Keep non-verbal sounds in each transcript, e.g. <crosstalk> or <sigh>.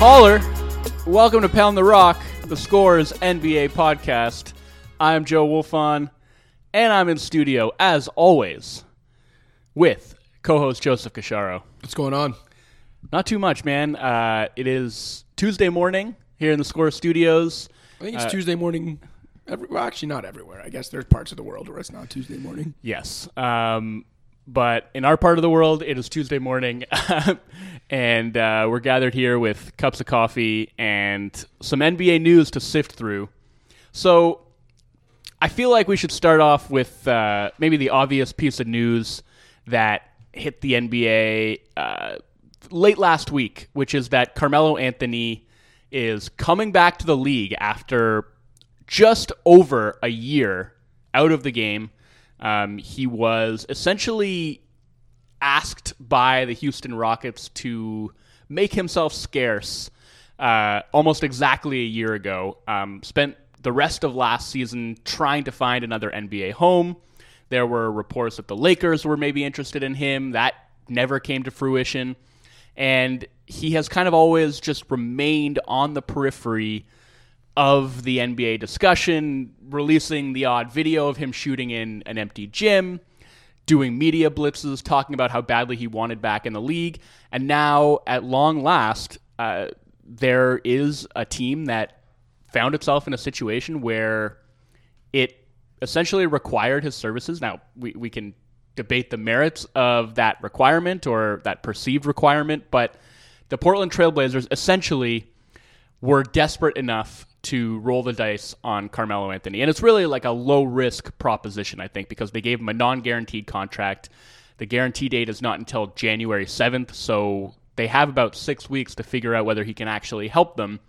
Holler, welcome to Pound the Rock, the Scores NBA podcast. I'm Joe Wolfond, and I'm in studio, as always, with co host Joseph Casciaro. What's going on? Not too much, man. Uh, it is Tuesday morning here in the Score studios. I think it's Uh, Tuesday morning. Every, well, actually, not everywhere. I guess there's parts of the world where it's not Tuesday morning. Yes. Um, but in our part of the world, it is Tuesday morning, <laughs> and uh, we're gathered here with cups of coffee and some NBA news to sift through. So I feel like we should start off with uh, maybe the obvious piece of news that hit the NBA uh, late last week, which is that Carmelo Anthony is coming back to the league after just over a year out of the game. Um, he was essentially asked by the Houston Rockets to make himself scarce uh, almost exactly a year ago. Um, spent the rest of last season trying to find another NBA home. There were reports that the Lakers were maybe interested in him. That never came to fruition. And he has kind of always just remained on the periphery of the NBA discussion, releasing the odd video of him shooting in an empty gym, doing media blitzes, talking about how badly he wanted back in the league. And now, at long last, uh, there is a team that found itself in a situation where it essentially required his services. Now, we, we can debate the merits of that requirement or that perceived requirement, but the Portland Trailblazers essentially were desperate enough to roll the dice on Carmelo Anthony. And it's really like a low risk proposition, I think, because they gave him a non guaranteed contract. The guarantee date is not until January 7th, so they have about six weeks to figure out whether he can actually help them.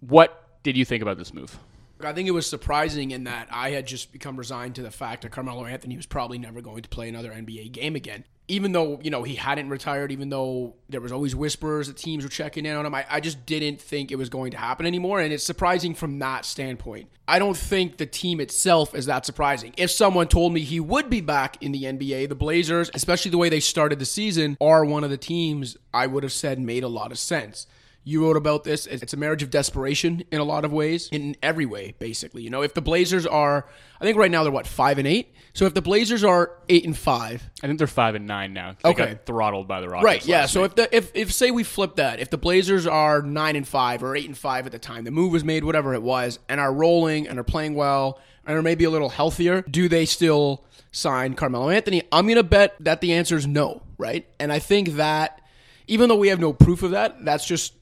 What did you think about this move? I think it was surprising in that I had just become resigned to the fact that Carmelo Anthony was probably never going to play another NBA game again. Even though, you know, he hadn't retired, even though there was always whispers that teams were checking in on him, I, I just didn't think it was going to happen anymore. And it's surprising from that standpoint. I don't think the team itself is that surprising. If someone told me he would be back in the NBA, the Blazers, especially the way they started the season, are one of the teams I would have said made a lot of sense. You wrote about this. It's a marriage of desperation in a lot of ways, in every way, basically. You know, if the Blazers are, I think right now they're what five and eight. So if the Blazers are eight and five, I think they're five and nine now. They Okay. got throttled by the Rockets. right? Yeah. So if the if if say we flip that, if the Blazers are nine and five or eight and five at the time the move was made, whatever it was, and are rolling and are playing well and are maybe a little healthier, do they still sign Carmelo Anthony? I'm gonna bet that the answer is no, right? And I think that even though we have no proof of that, that's just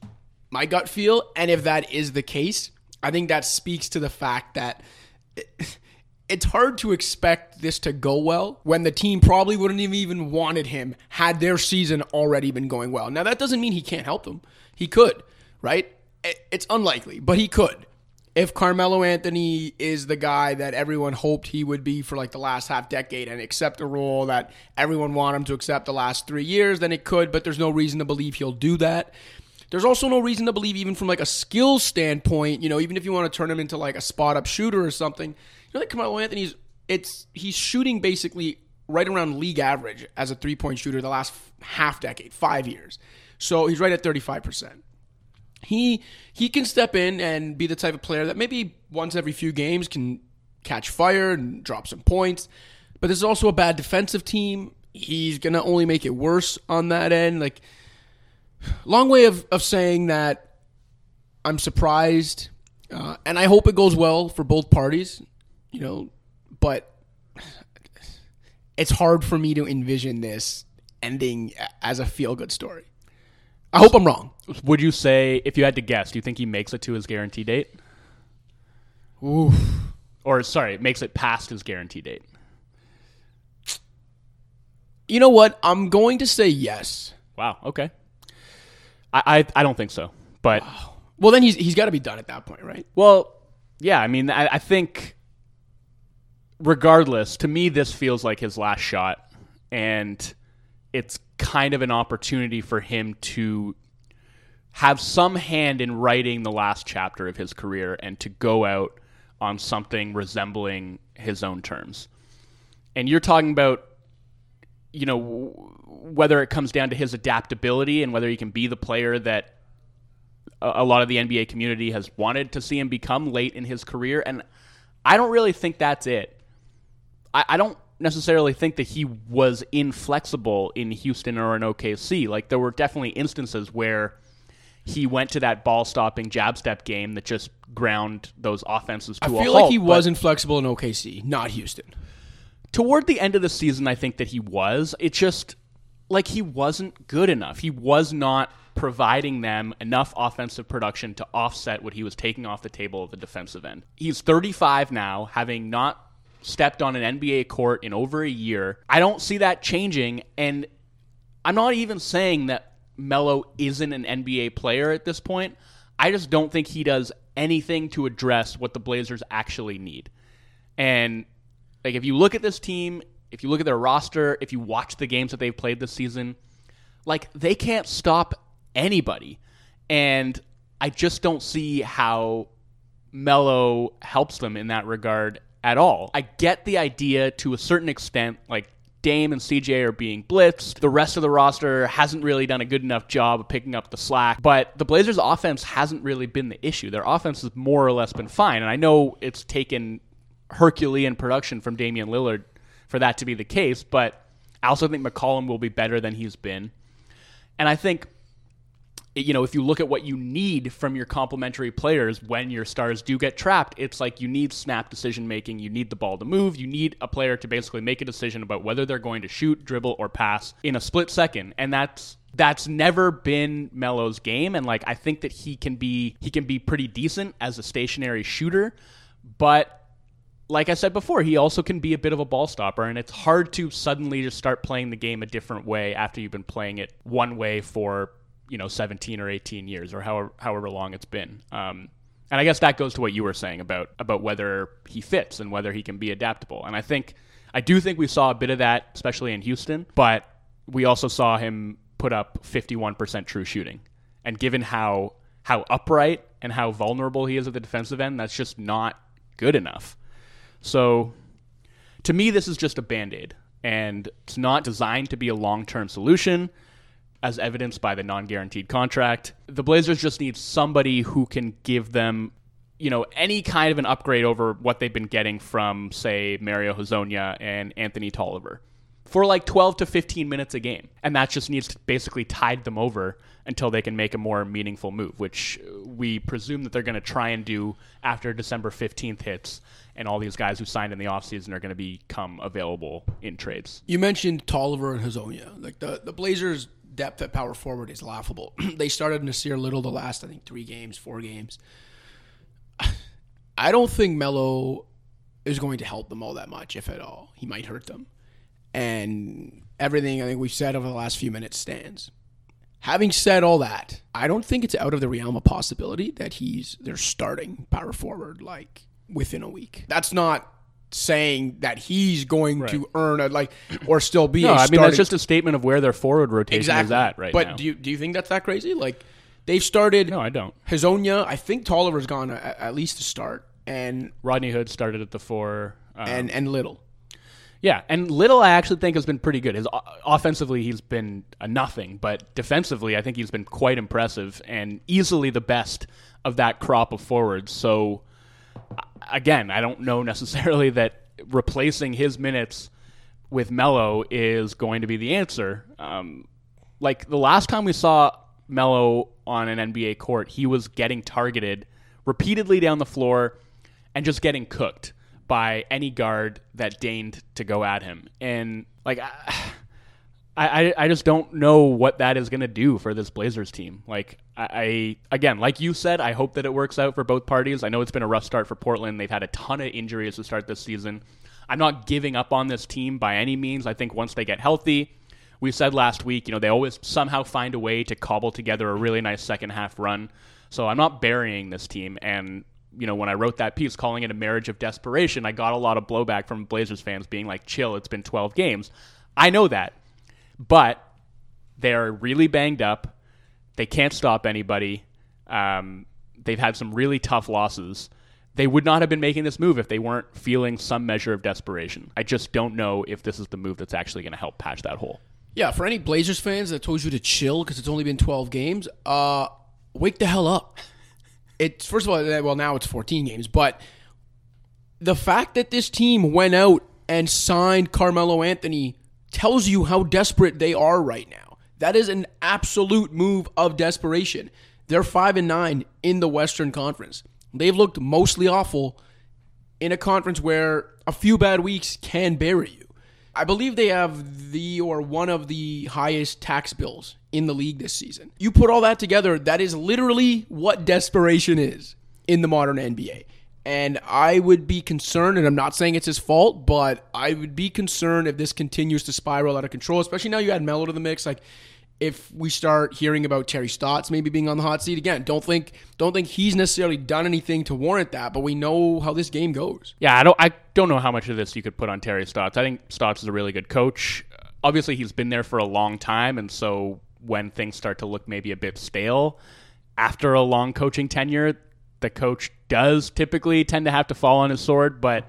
my gut feel. And if that is the case, I think that speaks to the fact that it- it's hard to expect this to go well when the team probably wouldn't have even wanted him had their season already been going well. Now, that doesn't mean he can't help them. He could, right? It's unlikely, but he could. If Carmelo Anthony is the guy that everyone hoped he would be for like the last half decade and accept a role that everyone wanted him to accept the last three years, then it could, but there's no reason to believe he'll do that. There's also no reason to believe, even from like a skill standpoint, you know, even if you want to turn him into like a spot up shooter or something, know, like Carmelo Anthony's, it's he's shooting basically right around league average as a three point shooter the last half decade, five years. So he's right at 35%. He he can step in and be the type of player that maybe once every few games can catch fire and drop some points. But this is also a bad defensive team. He's gonna only make it worse on that end. Like long way of, of saying that I'm surprised, uh, and I hope it goes well for both parties. You know, but it's hard for me to envision this ending as a feel good story. I hope I'm wrong. would you say, if you had to guess, do you think he makes it to his guarantee date? Oof. Or, sorry, makes it past his guarantee date? You know what? I'm going to say yes. Wow, okay. I, I, I don't think so. But, Well, then he's he's got to be done at that point, right? well, yeah, I mean, I, I think regardless, to me, this feels like his last shot. And it's kind of an opportunity for him to have some hand in writing the last chapter of his career and to go out on something resembling his own terms. And you're talking about, you know, whether it comes down to his adaptability and whether he can be the player that a, lot of the NBA community has wanted to see him become late in his career, and I don't really think that's it. I, I don't necessarily think that he was inflexible in Houston or in OKC. Like there were definitely instances where he went to that ball stopping jab step game that just ground those offenses to I a feel like he was inflexible in OKC, not Houston. toward the end of the season, I think that he was. It just like he wasn't good enough. He was not providing them enough offensive production to offset what he was taking off the table at the defensive end. He's 35 now, having not stepped on an NBA court in over a year. I don't see that changing, and I'm not even saying that Melo isn't an NBA player at this point. I just don't think he does anything to address what the Blazers actually need. And like if you look at this team, if you look at their roster, if you watch the games that they've played this season, like they can't stop anybody. And I just don't see how Melo helps them in that regard at all. I get the idea to a certain extent, like Dame and CJ are being blitzed. The rest of the roster hasn't really done a good enough job of picking up the slack. But the Blazers' offense hasn't really been the issue. Their offense has more or less been fine. And I know it's taken Herculean production from Damian Lillard for that to be the case, but I also think McCollum will be better than he's been. And I think you know, if you look at what you need from your complementary players when your stars do get trapped, it's like you need snap decision making, you need the ball to move, you need a player to basically make a decision about whether they're going to shoot, dribble, or pass in a split second. And that's that's never been Melo's game. And like I think that he can be he can be pretty decent as a stationary shooter, but like I said before, he also can be a bit of a ball stopper, and it's hard to suddenly just start playing the game a different way after you've been playing it one way for you know 17 or 18 years or however however long it's been. Um, and I guess that goes to what you were saying about about whether he fits and whether he can be adaptable. And I think I do think we saw a bit of that, especially in Houston, but we also saw him put up 51% true shooting. And given how how upright and how vulnerable he is at the defensive end, that's just not good enough. So to me, this is just a band aid, and it's not designed to be a long term solution, as evidenced by the non guaranteed contract. The Blazers just need somebody who can give them. You know, any kind of an upgrade over what they've been getting from, say, Mario Hezonja and Anthony Tolliver for like 12 to 15 minutes a game. And that just needs to basically tide them over until they can make a more meaningful move, which we presume that they're going to try and do after December 15th hits and all these guys who signed in the offseason are going to become available in trades. You mentioned Tolliver and Hezonja. Like the, the Blazers' depth at power forward is laughable. <clears throat> they started Nassir Little the last, I think, three games, four games. <sighs> I don't think Melo is going to help them all that much, if at all. He might hurt them. And everything I think we've said over the last few minutes stands. Having said all that, I don't think it's out of the realm of possibility that he's they're starting power forward like within a week. That's not saying that he's going to earn a like or still be. No, a I mean that's just a statement of where their forward rotation exactly is at right but now. do you do you think that's that crazy? Like they've started no, I don't. Hezonja. I think Tolliver's gone at, at least to start, and Rodney Hood started at the four. Um, and and Little. Yeah, and Little I actually think has been pretty good. His offensively he's been a nothing, but defensively I think he's been quite impressive and easily the best of that crop of forwards. So again, I don't know necessarily that replacing his minutes with Melo is going to be the answer. Um, like the last time we saw Melo on an NBA court, he was getting targeted repeatedly down the floor and just getting cooked by any guard that deigned to go at him. And like I I, I just don't know what that is going to do for this Blazers team. Like I, I again, like you said, I hope that it works out for both parties. I know it's been a rough start for Portland. They've had a ton of injuries to start this season. I'm not giving up on this team by any means. I think once they get healthy, we said last week, you know, they always somehow find a way to cobble together a really nice second half run. So I'm not burying this team. And, you know, when I wrote that piece calling it a marriage of desperation, I got a lot of blowback from Blazers fans being like, chill, it's been 12 games. I know that. But they're really banged up. They can't stop anybody. Um, they've had some really tough losses. They would not have been making this move if they weren't feeling some measure of desperation. I just don't know if this is the move that's actually going to help patch that hole. Yeah, for any Blazers fans that told you to chill because it's only been 12 games, uh, wake the hell up. It's first of all, well now it's 14 games, but the fact that this team went out and signed Carmelo Anthony tells you how desperate they are right now. That is an absolute move of desperation. They're 5 and 9 in the Western Conference. They've looked mostly awful in a conference where a few bad weeks can bury you. I believe they have the or one of the highest tax bills in the league this season. You put all that together, that is literally what desperation is in the modern NBA. And I would be concerned, and I'm not saying it's his fault, but I would be concerned if this continues to spiral out of control, especially now you add Melo to the mix. Like, if we start hearing about Terry Stotts maybe being on the hot seat again, don't think don't think he's necessarily done anything to warrant that, but we know how this game goes. Yeah, I don't I don't know how much of this you could put on Terry Stotts. I think Stotts is a really good coach. Obviously, he's been there for a long time, and so when things start to look maybe a bit stale after a long coaching tenure, the coach does typically tend to have to fall on his sword, but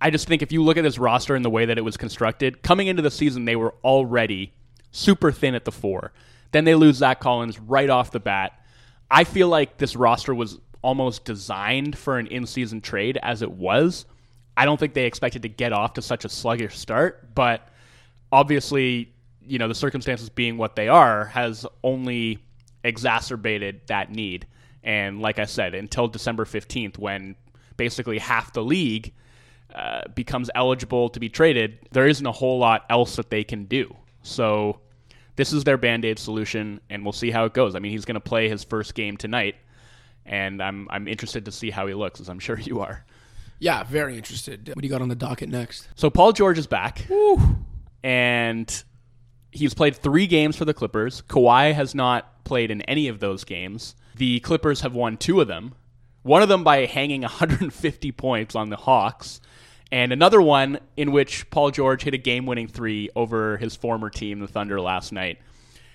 I just think if you look at this roster and the way that it was constructed, coming into the season, they were already super thin at the four. Then they lose Zach Collins right off the bat. I feel like this roster was almost designed for an in season trade as it was. I don't think they expected to get off to such a sluggish start, but obviously, you know, the circumstances being what they are has only exacerbated that need. And like I said, until December 15th, when basically half the league uh, becomes eligible to be traded, there isn't a whole lot else that they can do. So this is their band aid solution, and we'll see how it goes. I mean, he's going to play his first game tonight, and I'm, I'm interested to see how he looks, as I'm sure <laughs> you are. Yeah, very interested. What do you got on the docket next? So Paul George is back, Woo. and he's played three games for the Clippers. Kawhi has not played in any of those games. The Clippers have won two of them. One of them by hanging <laughs> 150 points on the Hawks, and another one in which Paul George hit a game winning three over his former team, the Thunder, last night.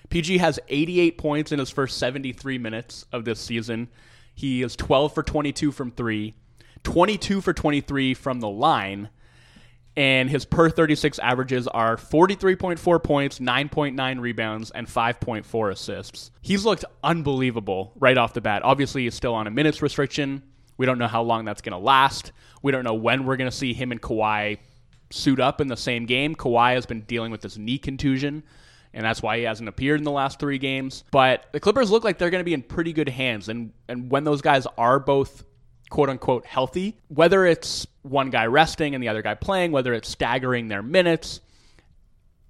PG has 88 points in his first 73 minutes of this season. He is 12 for 22 from three, 22 for 23 from the line, and his per 36 averages are 43.4 points, 9.9 rebounds, and 5.4 assists. He's looked unbelievable right off the bat. Obviously, he's still on a minutes restriction. We don't know how long that's going to last. We don't know when we're going to see him and Kawhi suit up in the same game. Kawhi has been dealing with this knee contusion, and that's why he hasn't appeared in the last three games. But the Clippers look like they're going to be in pretty good hands, and and when those guys are both quote unquote healthy, whether it's one guy resting and the other guy playing, whether it's staggering their minutes,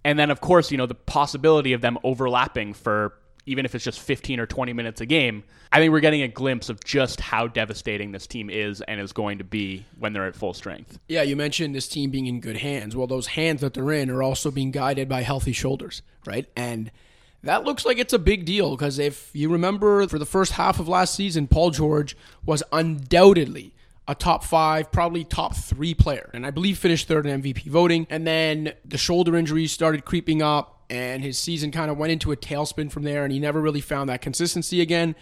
and then of course, you know, the possibility of them overlapping for even if it's just 15 or 20 minutes a game, I think we're getting a glimpse of just how devastating this team is and is going to be when they're at full strength. Yeah, you mentioned this team being in good hands. Well, those hands that they're in are also being guided by healthy shoulders, right? And that looks like it's a big deal because if you remember for the first half of last season, Paul George was undoubtedly a top five, probably top three player. And I believe finished third in MVP voting. And then the shoulder injuries started creeping up, and his season kind of went into a tailspin from there, and he never really found that consistency again.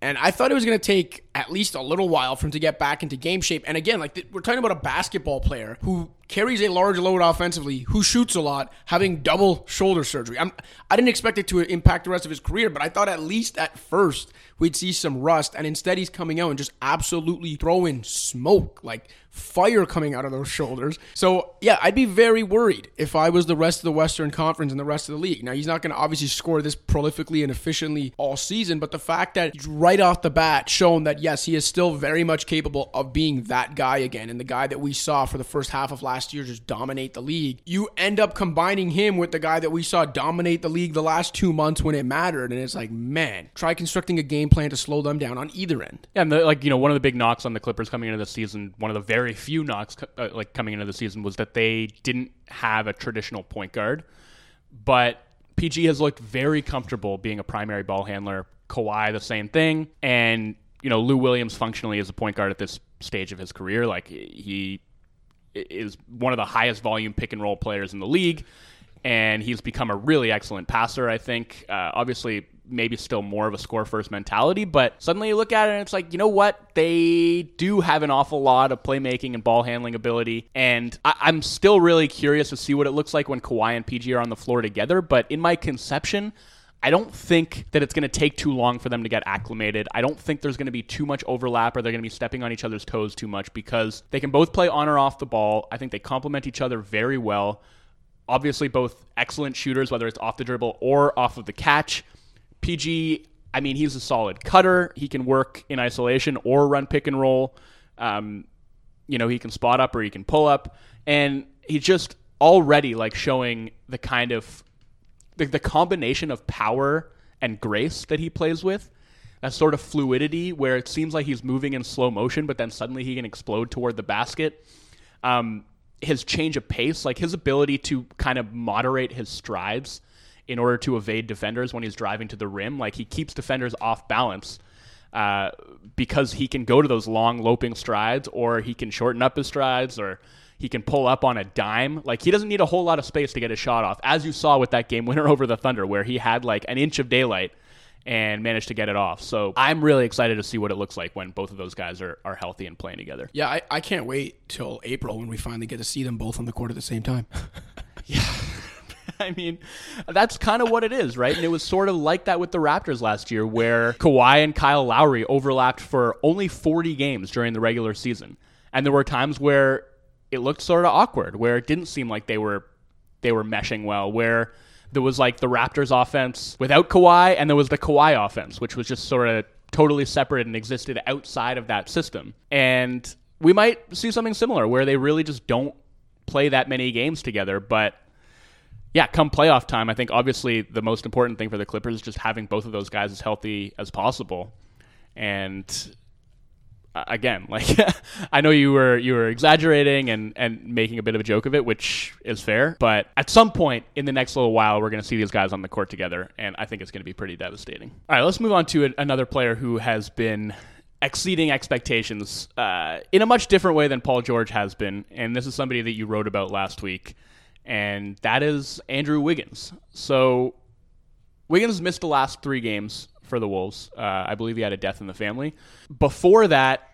And I thought it was going to take at least a little while for him to get back into game shape. And again, like we're talking about a basketball player who carries a large load offensively, who shoots a lot, having double shoulder surgery. I'm, I didn't expect it to impact the rest of his career, but I thought at least at first we'd see some rust. And instead, he's coming out and just absolutely throwing smoke, like fire coming out of those shoulders. So, yeah, I'd be very worried if I was the rest of the Western Conference and the rest of the league. Now, he's not going to obviously score this prolifically and efficiently all season, but the fact that he's right off the bat shown that, yes, he is still very much capable of being that guy again and the guy that we saw for the first half of last year just dominate the league. You end up combining him with the guy that we saw dominate the league the last two months when it mattered. And it's like, man, try constructing a game plan to slow them down on either end. Yeah, and the, like, you know, one of the big knocks on the Clippers coming into the season, one of the very few knocks uh, like coming into the season was that they didn't have a traditional point guard. But PG has looked very comfortable being a primary ball handler. Kawhi, the same thing. And, you know, Lou Williams functionally is a point guard at this stage of his career. Like, he is one of the highest volume pick and roll players in the league. And he's become a really excellent passer, I think. Uh, obviously, maybe still more of a score first mentality, but suddenly you look at it and it's like, you know what? They do have an awful lot of playmaking and ball handling ability. And I- am still really curious to see what it looks like when Kawhi and PG are on the floor together. But in my conception, I don't think that it's going to take too long for them to get acclimated. I don't think there's going to be too much overlap or they're going to be stepping on each other's toes too much because they can both play on or off the ball. I think they complement each other very well. Obviously, both excellent shooters, whether it's off the dribble or off of the catch. PG, I mean, he's a solid cutter. He can work in isolation or run pick and roll. Um, you know, he can spot up or he can pull up. And he's just already like showing the kind of the, the combination of power and grace that he plays with that sort of fluidity where it seems like he's moving in slow motion but then suddenly he can explode toward the basket. Um, his change of pace like his ability to kind of moderate his strides in order to evade defenders when he's driving to the rim like he keeps defenders off balance uh, because he can go to those long loping strides or he can shorten up his strides or he can pull up on a dime. Like he doesn't need a whole lot of space to get a shot off, as you saw with that game winner <laughs> over the Thunder, where he had like an inch of daylight and managed to get it off. So I'm really excited to see what it looks like when both of those guys are, are healthy and playing together. Yeah, I, I can't wait till April when we finally get to see them both on the court at the same time. <laughs> yeah. <laughs> I mean, that's kind of what it is, right? And it was sort of like that with the Raptors last year, where Kawhi and Kyle Lowry overlapped for only 40 games during the regular season. And there were times where it looked sort of awkward, where it didn't seem like they were they were meshing well, where there was like the Raptors offense without Kawhi, and there was the Kawhi offense, which was just sort of totally separate and existed outside of that system. And we might see something similar where they really just don't play that many games together, but yeah, come playoff time, I think obviously the most important thing for the Clippers is just having both of those guys as healthy as possible. And again, <laughs> like I know you were you were exaggerating and and making a bit of a joke of it, which is fair. But at some point in the next little while, we're going to see these guys on the court together, and I think it's going to be pretty devastating. All right, let's move on to a, another player who has been exceeding expectations uh, in a much different way than Paul George has been, and this is somebody that you wrote about last week, and that is Andrew Wiggins. So Wiggins missed the last three games for the Wolves. Uh, I believe he had a death in the family. Before that,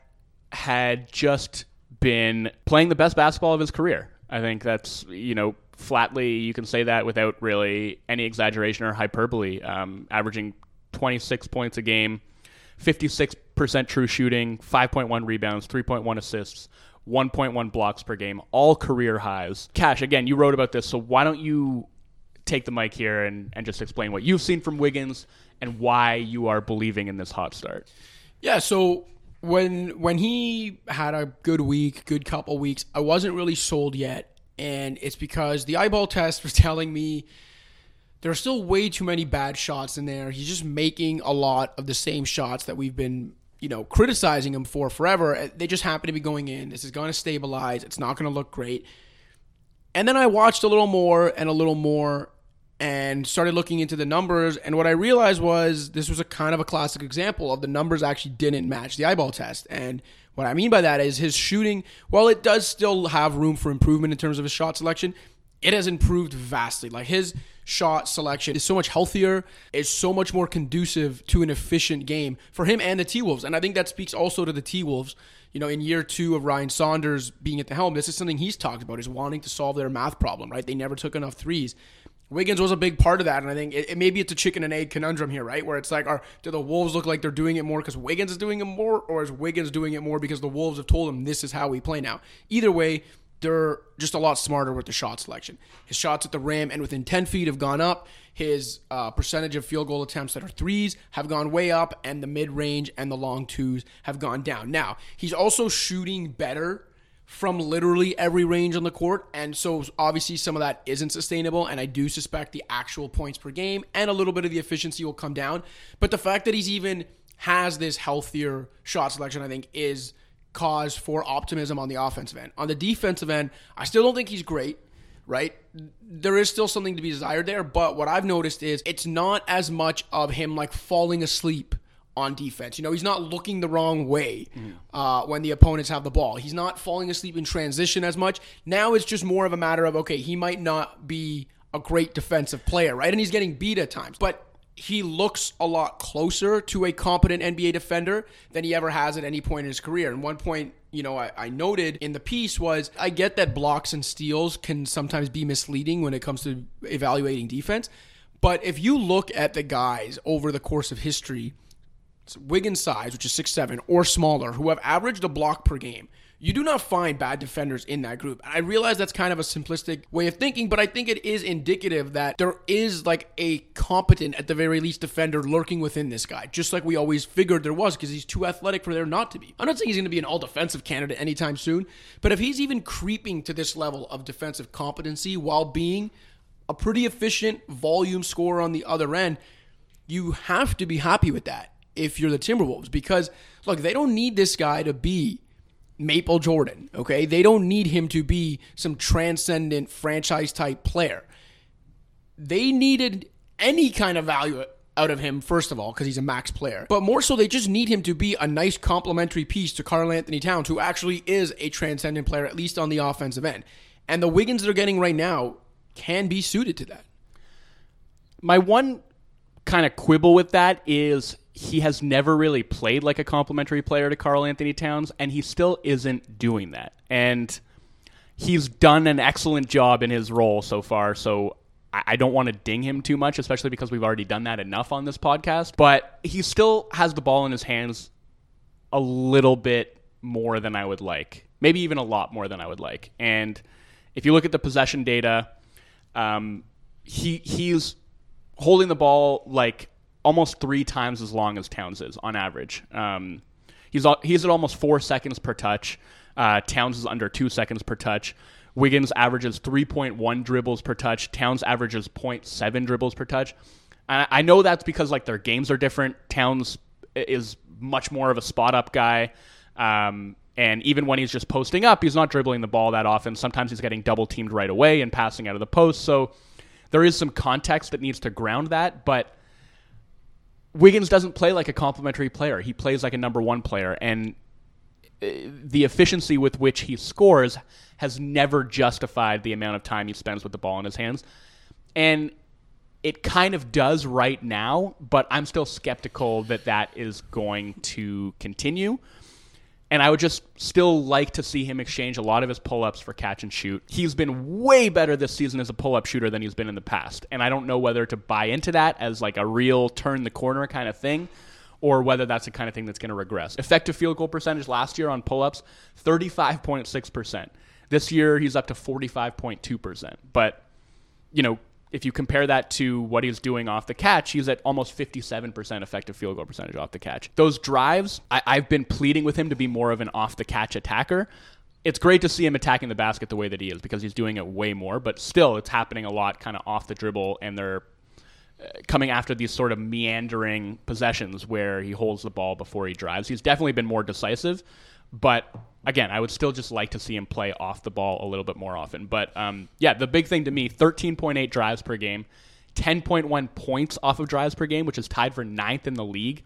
had just been playing the best basketball of his career. I think that's you know flatly you can say that without really any exaggeration or hyperbole. Um, averaging 26 points a game, 56% true shooting, 5.1 rebounds, 3.1 assists. 1.1 blocks per game, all career highs. Cash, again, you wrote about this, so why don't you take the mic here and, and just explain what you've seen from Wiggins and why you are believing in this hot start. Yeah, so when when he had a good week, good couple weeks, I wasn't really sold yet, and it's because the eyeball test <laughs> was telling me there are still way too many bad shots in there. He's just making a lot of the same shots that we've been, you know, criticizing him for forever. Uh, they just happen to be going in. This is going to stabilize. It's not going to look great. And then I watched a little more and a little more and started looking into the numbers. And what I realized was this was a kind of a classic example of the numbers actually didn't match the eyeball test. And what I mean by that is his shooting, while it does still have room for improvement in terms of his shot selection, it has improved vastly. Like his shot selection is so much healthier, is so much more conducive to an efficient game for him and the T Wolves. And I think that speaks also to the T Wolves. You know, in year two of Ryan Saunders being at the helm, this is something he's talked about is wanting to solve their math problem, right? They never took enough threes. Wiggins was a big part of that, and I think it, it, maybe it's a chicken and egg conundrum here, right? Where it's like, are do the Wolves look like they're doing it more because Wiggins is doing it more, or is Wiggins doing it more because the Wolves have told him this is how we play now? Either way, they're just a lot smarter with the shot selection. His shots at the rim and within 10 feet have gone up. His uh, percentage of field goal attempts that are threes have gone way up, and the mid range and the long twos have gone down. Now, he's also shooting better from literally every range on the court. And so obviously some of that isn't sustainable. And I do suspect the actual points per game and a little bit of the efficiency will come down. But the fact that he's even has this healthier shot selection, I think, is cause for optimism on the offensive end. On the defensive end, I still don't think he's great right? There is still something to be desired there, but what I've noticed is it's not as much of him like falling asleep on defense. You know, he's not looking the wrong way uh, when the opponents have the ball. He's not falling asleep in transition as much. Now it's just more of a matter of, okay, he might not be a great defensive player, right? And he's getting beat at times. But he looks a lot closer to a competent NBA defender than he ever has at any point in his career. And one point, you know, I, I, noted in the piece was I get that blocks and steals can sometimes be misleading when it comes to evaluating defense. But if you look at the guys over the course of history, Wiggins' size, which is six seven or smaller, who have averaged a block per game, you do not find bad defenders in that group. I realize that's kind of a simplistic way of thinking, but I think it is indicative that there is like a competent, at the very least, defender lurking within this guy, just like we always figured there was because he's too athletic for there not to be. I'm not saying he's going to be an all defensive candidate anytime soon, but if he's even creeping to this level of defensive competency while being a pretty efficient volume scorer on the other end, you have to be happy with that if you're the Timberwolves because look, they don't need this guy to be Maple Jordan, okay? They don't need him to be some transcendent franchise type player. They needed any kind of value out of him, first of all, because he's a max player. But more so, they just need him to be a nice complementary piece to Karl Anthony Towns, who actually is a transcendent player, at least on the offensive end. And the Wiggins they're getting right now can be suited to that. My one kind of quibble with that is he has never really played like a complementary player to Karl Anthony Towns, and he still isn't doing that. And he's done an excellent job in his role so far, so I don't want to ding him too much, especially because we've already done that enough on this podcast. But he still has the ball in his hands a little bit more than I would like, maybe even a lot more than I would like. And if you look at the possession data, um, he he's holding the ball like almost three times as long as Towns is on average. Um, he's he's at almost four seconds per touch. Uh, Towns is under two seconds per touch. Wiggins averages 3.1 dribbles per touch. Towns averages 0.7 dribbles per touch. I, I know that's because like their games are different. Towns is much more of a spot up guy. Um, and even when he's just posting up, he's not dribbling the ball that often. Sometimes he's getting double teamed right away and passing out of the post. So there is some context that needs to ground that. But Wiggins doesn't play like a complimentary player. He plays like a number one player. And uh, the efficiency with which he scores has never justified the amount of time he spends with the ball in his hands. And it kind of does right now, but I'm still skeptical that that is going to continue. And I would just still like to see him exchange a lot of his pull ups for catch and shoot. He's been way better this season as a pull up shooter than he's been in the past. And I don't know whether to buy into that as like a real turn the corner kind of thing or whether that's the kind of thing that's going to regress. Effective field goal percentage last year on pull ups, 35.6%. This year, he's up to 45.2%. But, you know, if you compare that to what he's doing off the catch, he's at almost 57% effective field goal percentage off the catch. Those drives, I, have been pleading with him to be more of an off the catch attacker. It's great to see him attacking the basket the way that he is because he's doing it way more, but still, it's happening a lot kind of off the dribble, and they're uh, coming after these sort of meandering possessions where he holds the ball before he drives. He's definitely been more decisive, but again, I would still just like to see him play off the ball a little bit more often. But um, yeah, the big thing to me 13.8 drives per game, 10.1 points off of drives per game, which is tied for ninth in the league.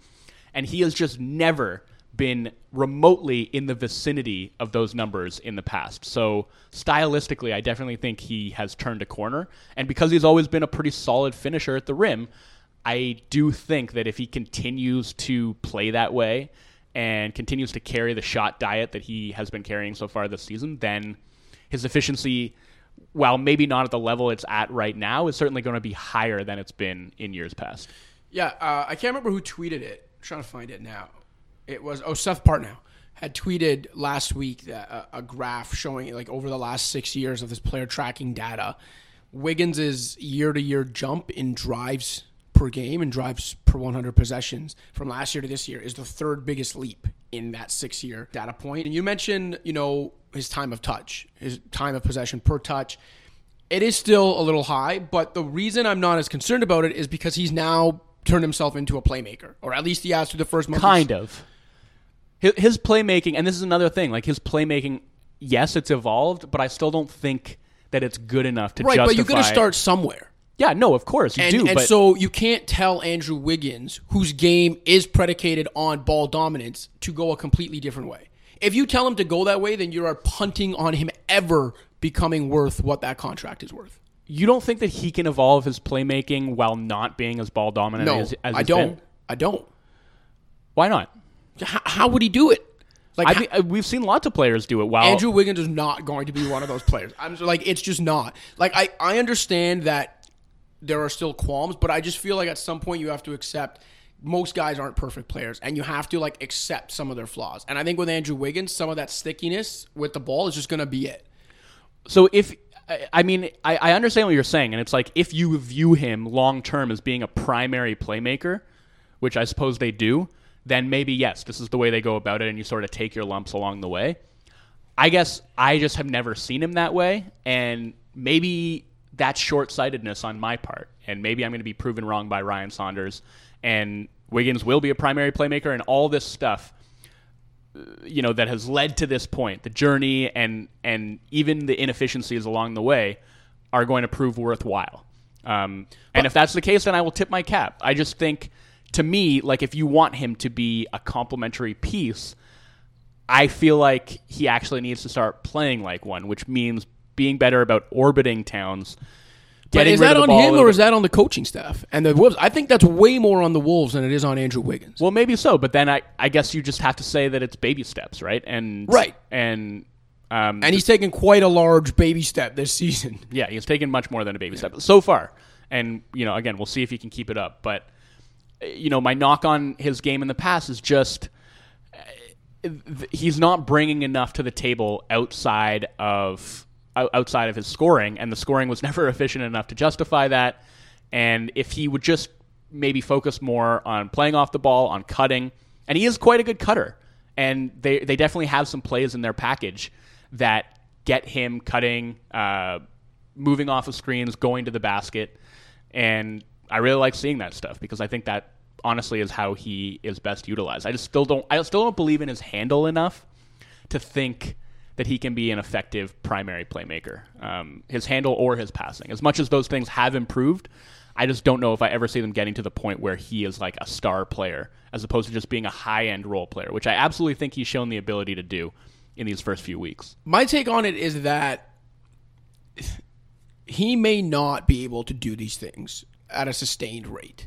And he has just never been remotely in the vicinity of those numbers in the past. So stylistically, I definitely think he has turned a corner. And because he's always been a pretty solid finisher at the rim, I do think that if he continues to play that way and continues to carry the shot diet that he has been carrying so far this season, then his efficiency, while maybe not at the level it's at right now, is certainly going to be higher than it's been in years past. Yeah, uh, I can't remember who tweeted it. I'm trying to find it now. It was oh Seth Partnow had tweeted last week that, uh, a graph showing like over the last six years of this player tracking data. Wiggins' year to year jump in drives per game and drives per 100 possessions from last year to this year is the third biggest leap in that six year data point. And you mentioned, you know, his time of touch, his time of possession per touch. It is still a little high, but the reason I'm not as concerned about it is because he's now turned himself into a playmaker, or at least he has through the first month. Kind of. His playmaking, and this is another thing, like his playmaking, yes, it's evolved, but I still don't think that it's good enough to right, justify. but you got to start somewhere. Yeah, no, of course you and, do. And but so you can't tell Andrew Wiggins, whose game is predicated on ball dominance, to go a completely different way. If you tell him to go that way, then you are punting on him ever becoming worth what that contract is worth. you don't think that he can evolve his playmaking while not being as ball dominant No, as, as I don't. been? I don't. Why not? How, how would he do it? Like I mean, uh, we've seen lots of players do it. While Andrew Wiggins is not going to be one of those players. I'm like, it's just not. Like I, I understand that there are still qualms, but I just feel like at some point you have to accept most guys aren't perfect players and you have to like accept some of their flaws. And I think with Andrew Wiggins, some of that stickiness with the ball is just going to be it. So if I mean, I, I understand what you're saying, and it's like if you view him long term as being a primary playmaker, which I suppose they do, then maybe yes, this is the way they go about it, and you sort of take your lumps along the way. I guess I just have never seen him that way, and maybe that's short sightedness on my part, and maybe I'm going to be proven wrong by Ryan Saunders, and Wiggins will be a primary playmaker, and all this stuff you know that has led to this point. The journey and and even the inefficiencies along the way are going to prove worthwhile. Um, and if that's the case then i will tip my cap. I just think to me like if you want him to be a complementary piece i feel like he actually needs to start playing like one which means being better about orbiting towns but is that on him or is that on the coaching staff and the Wolves? I think that's way more on the Wolves than it is on Andrew Wiggins. Well, maybe so, but then I, I guess you just have to say that it's baby steps, right? And Right. and um, And he's taken quite a large baby step this <laughs> season. yeah, he's taken much more than a baby step so far. And you know, again, we'll see if he can keep it up. But uh, you know, my knock on his game in the past is just th- he's not bringing enough to the table outside of outside of his scoring, and the scoring was <laughs> never efficient enough to justify that. And if he would just maybe focus more on playing off the ball, on cutting, and he is quite a good cutter, and they they definitely have some plays in their package that get him cutting, uh, moving off of screens, going to the basket, and I really like seeing that stuff because I think that honestly is how he is best utilized. I just still don't I still don't believe in his handle enough to think that he can be an effective primary playmaker. Um, his handle or his passing, as much as those things have improved. I just don't know if I ever see them getting to the point where he is like a star player as opposed to just being a high end role player, which I absolutely think he's shown the ability to do in these first few weeks. My take on it is that he may not be able to do these things at a sustained rate.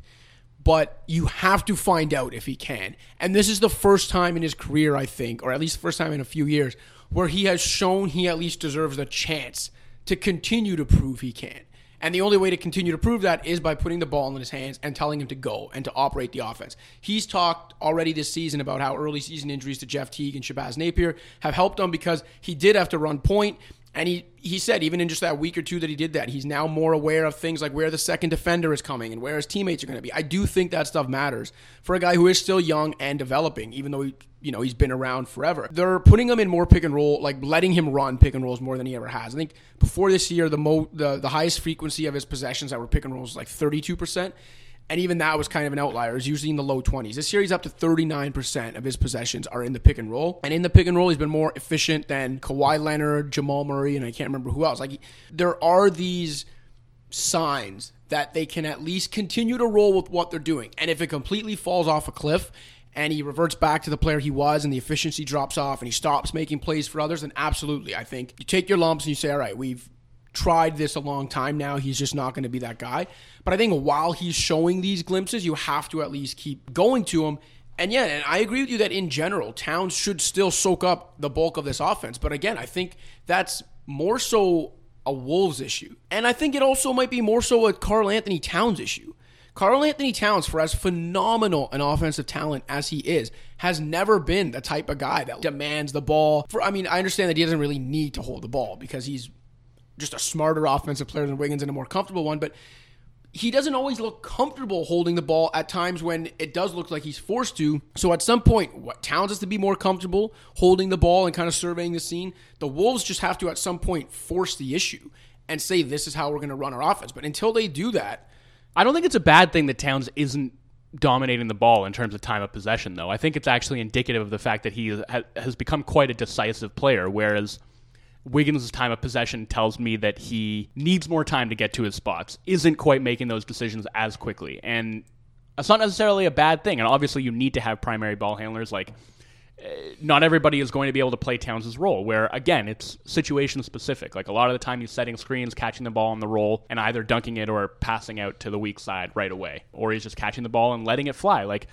But you have to find out if he can. And this is the first time in his career, I think, or at least the first time in a few years, where he has shown he at least deserves a chance to continue to prove he can. And the only way to continue to prove that is by putting the ball in his hands and telling him to go and to operate the offense. He's talked already this season about how early season injuries to Jeff Teague and Shabazz Napier have helped him because he did have to run point. And he, he said, even in just that week or two that he did that, he's now more aware of things like where the second defender is coming and where his teammates are going to be. I do think that stuff matters for a guy who is still young and developing, even though he, you know, he's been around forever. They're putting him in more pick and roll, like letting him run pick and rolls more than he ever has. I think before this year, the mo the, the highest frequency of his possessions that were pick and rolls was like 32%. And even that was kind of an outlier. It's usually in the low 20s. This year, he's up to 39% of his possessions are in the pick and roll. And in the pick and roll, he's been more efficient than Kawhi Leonard, Jamal Murray, and I can't remember who else. Like, there are these signs that they can at least continue to roll with what they're doing. And if it completely falls off a cliff and he reverts back to the player he was and the efficiency drops off and he stops making plays for others, then absolutely. I think you take your lumps and you say, all right, we've tried this a long time now. He's just not going to be that guy. But I think while he's showing these glimpses, you have to at least keep going to him. And yeah, and I agree with you that in general, Towns should still soak up the bulk of this offense. But again, I think that's more so a Wolves issue. And I think it also might be more so a Karl Anthony Towns issue. Karl Anthony Towns, for as phenomenal an offensive talent as he is, has never been the type of guy that demands the ball. For I mean, I understand that he doesn't really need to hold the ball because he's just a smarter offensive player than Wiggins and a more comfortable one, but he doesn't always look comfortable holding the ball at times when it does look like he's forced to. So at some point, what Towns has to be more comfortable holding the ball and kind of surveying the scene. The Wolves just have to at some point force the issue and say this is how we're going to run our offense. But until they do that, I don't think it's a bad thing that Towns isn't dominating the ball in terms of time of possession, though. I think it's actually indicative of the fact that he has become quite a decisive player, whereas Wiggins' time of possession tells me that he needs more time to get to his spots, isn't quite making those decisions as quickly. And that's not necessarily a bad thing. And obviously, you need to have primary ball handlers. Like, Uh, not everybody is going to be able to play Towns' role, where, again, it's situation specific. Like, a lot of the time, he's setting screens, catching the ball on the roll, and either dunking it or passing out to the weak side right away. Or he's just catching the ball and letting it fly. Like,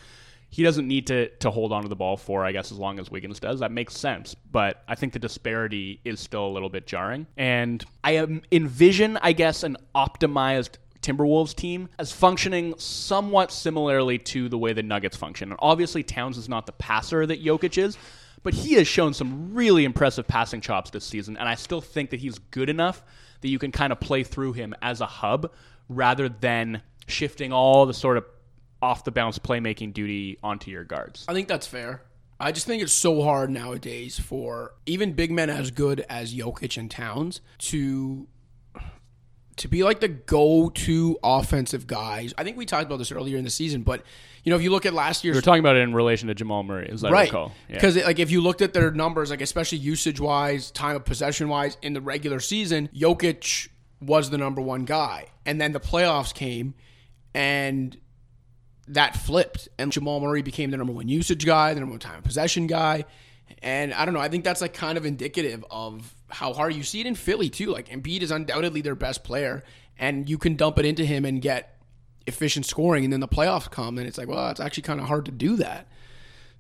he doesn't need to to hold onto the ball for, I guess, as long as Wiggins does. That makes sense. But I think the disparity is still a little bit jarring. And I envision, I guess, an optimized Timberwolves team as functioning somewhat similarly to the way the Nuggets function. And obviously, Towns is not the passer that Jokic is, but he has shown some really impressive passing chops this season, and I still think that he's good enough that you can kind of play through him as a hub rather than shifting all the sort of off the bounce playmaking duty onto your guards. I think that's fair. I just think it's so hard nowadays for even big men as good as Jokic and Towns to to be like the go-to offensive guys. I think we talked about this earlier in the season, but you know, if you look at last year's we are talking about it in relation to Jamal Murray, as I right recall. Yeah. because like if you looked at their numbers, like especially usage wise, time of possession wise, in the regular season, Jokic was the number one guy, and then the playoffs came, and that flipped, and Jamal Murray became the number one usage guy, the number one time of possession guy, and I don't know. I think that's like kind of indicative of how hard you see it in Philly too. Like Embiid is undoubtedly their best player, and you can dump it into him and get efficient scoring, and then the playoffs come, and it's like, well, it's actually kind of hard to do that.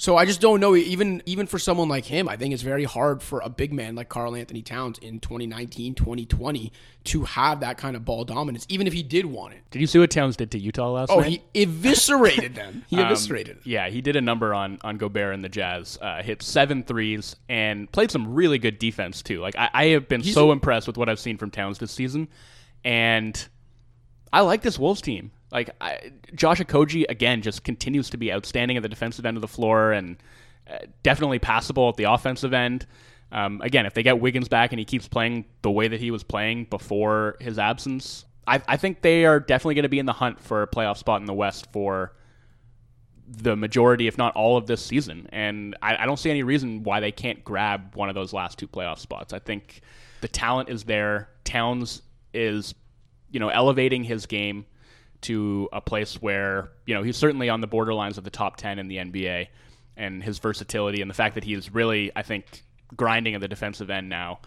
So I just don't know. Even even for someone like him, I think it's very hard for a big man like Karl Anthony Towns in 2019, 2020 to have that kind of ball dominance, even if he did want it. Did you see what Towns did to Utah last Oh, night? he eviscerated them. <laughs> He Um, eviscerated. them. yeah, he did a number on on Gobert and the Jazz. Uh, hit seven threes and played some really good defense too. Like I, I have been so impressed with what I've seen from Towns this season, and I like this Wolves team. Like I, Josh Okogie again just continues to be outstanding at the defensive end of the floor and uh, definitely passable at the offensive end. Um, again, if they get Wiggins back and he keeps playing the way that he was playing before his absence, I, I think they are definitely going to be in the hunt for a playoff spot in the West for the majority, if not all, of this season. And I, I don't see any reason why they can't grab one of those last two playoff spots. I think the talent is there. Towns is, you know, elevating his game to a place where, you know, he's certainly on the borderlines of the top 10 in the NBA. And his versatility and the fact that he is really, I think, grinding at the defensive end now.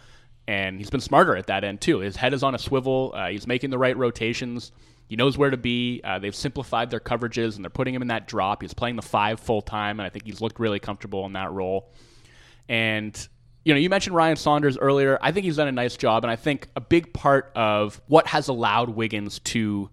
And he's been smarter at that end, too. His head is on a swivel. Uh, he's making the right rotations. He knows where to be. Uh, they've simplified their coverages and they're putting him in that drop. He's playing the five full time, and I think he's looked really comfortable in that role. And you know, you mentioned Ryan Saunders earlier. I think he's done a nice job, and I think a big part of what has allowed Wiggins to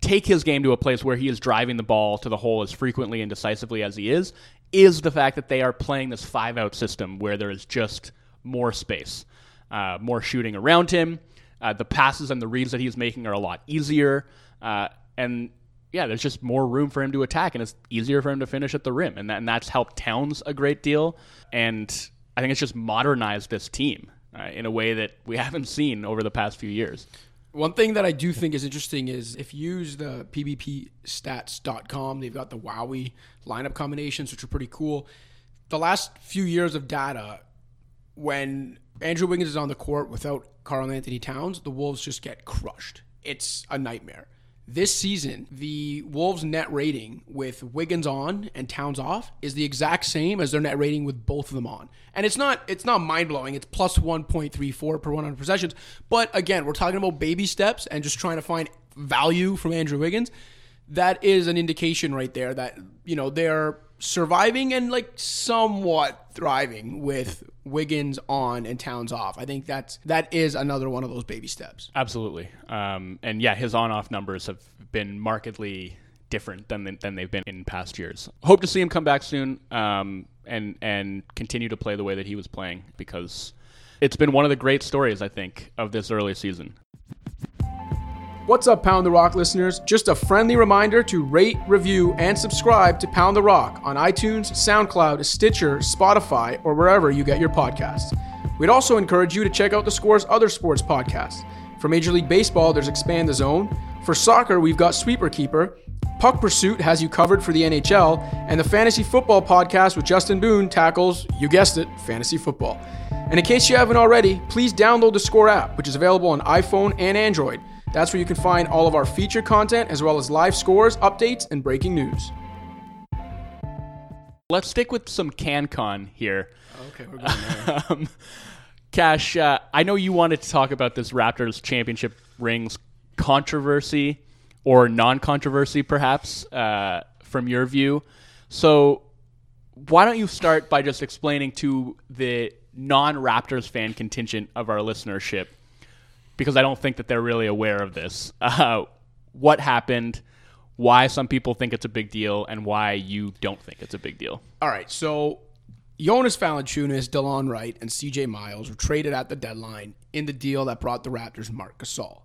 take his game to a place where he is driving the ball to the hole as frequently and decisively as he is is the fact that they are playing this five out system where there is just more space, uh, more shooting around him. Uh, the passes and the reads that he's making are a lot easier. Uh, and yeah, there's just more room for him to attack, and it's easier for him to finish at the rim. And, that, and that's helped Towns a great deal. And I think it's just modernized this team uh, in a way that we <laughs> haven't seen over the past few years. One thing that I do think is interesting is if you use the pbpstats.com, they've got the WOWY lineup combinations, which are pretty cool. The last few years of data, when Andrew Wiggins is on the court without Karl Anthony Towns, the Wolves just get crushed. It's a nightmare. This season, the Wolves' net rating with Wiggins on and Towns off is the exact same as their net rating with both of them on. And it's not it's not mind blowing. It's plus 1.34 per 100 possessions. But again, we're talking about baby steps and just trying to find value from Andrew Wiggins. That is an indication right there that you know they're surviving and like somewhat thriving with Wiggins on and Towns off. I think that's that is another one of those baby steps. Absolutely. Um, and yeah, his on off numbers have been markedly different than than they've been in past years. Hope to see him come back soon um, and and continue to play the way that he was playing because it's been one of the great stories I think of this early season. What's up, Pound the Rock listeners? Just a friendly reminder to rate, review, and subscribe to Pound the Rock on iTunes, SoundCloud, Stitcher, Spotify, or wherever you get your podcasts. We'd also encourage you to check out the Score's other sports podcasts. For Major League Baseball, there's Expand the Zone. For soccer, we've got Sweeper Keeper. Puck Pursuit has you covered for the NHL, and the Fantasy Football Podcast with Justin Boone tackles, you guessed it, fantasy football. And in case you haven't already, please download the Score app, which is available on iPhone and Android. That's where you can find all of our feature content as well as live scores, updates, and breaking news. Let's stick with some CanCon here. Okay, we're going there. <laughs> Um, Cash, uh, I know you wanted to talk about this Raptors championship rings controversy or non-controversy, perhaps, uh, from your view. So, why don't you start by just explaining to the non-Raptors fan contingent of our listenership, because I don't think that they're really aware of this, uh, what happened, why some people think it's a big deal, and why you don't think it's a big deal. All right, so Jonas Valanciunas, DeLon Wright, and CJ Miles were traded at the deadline in the deal that brought the Raptors Marc Gasol.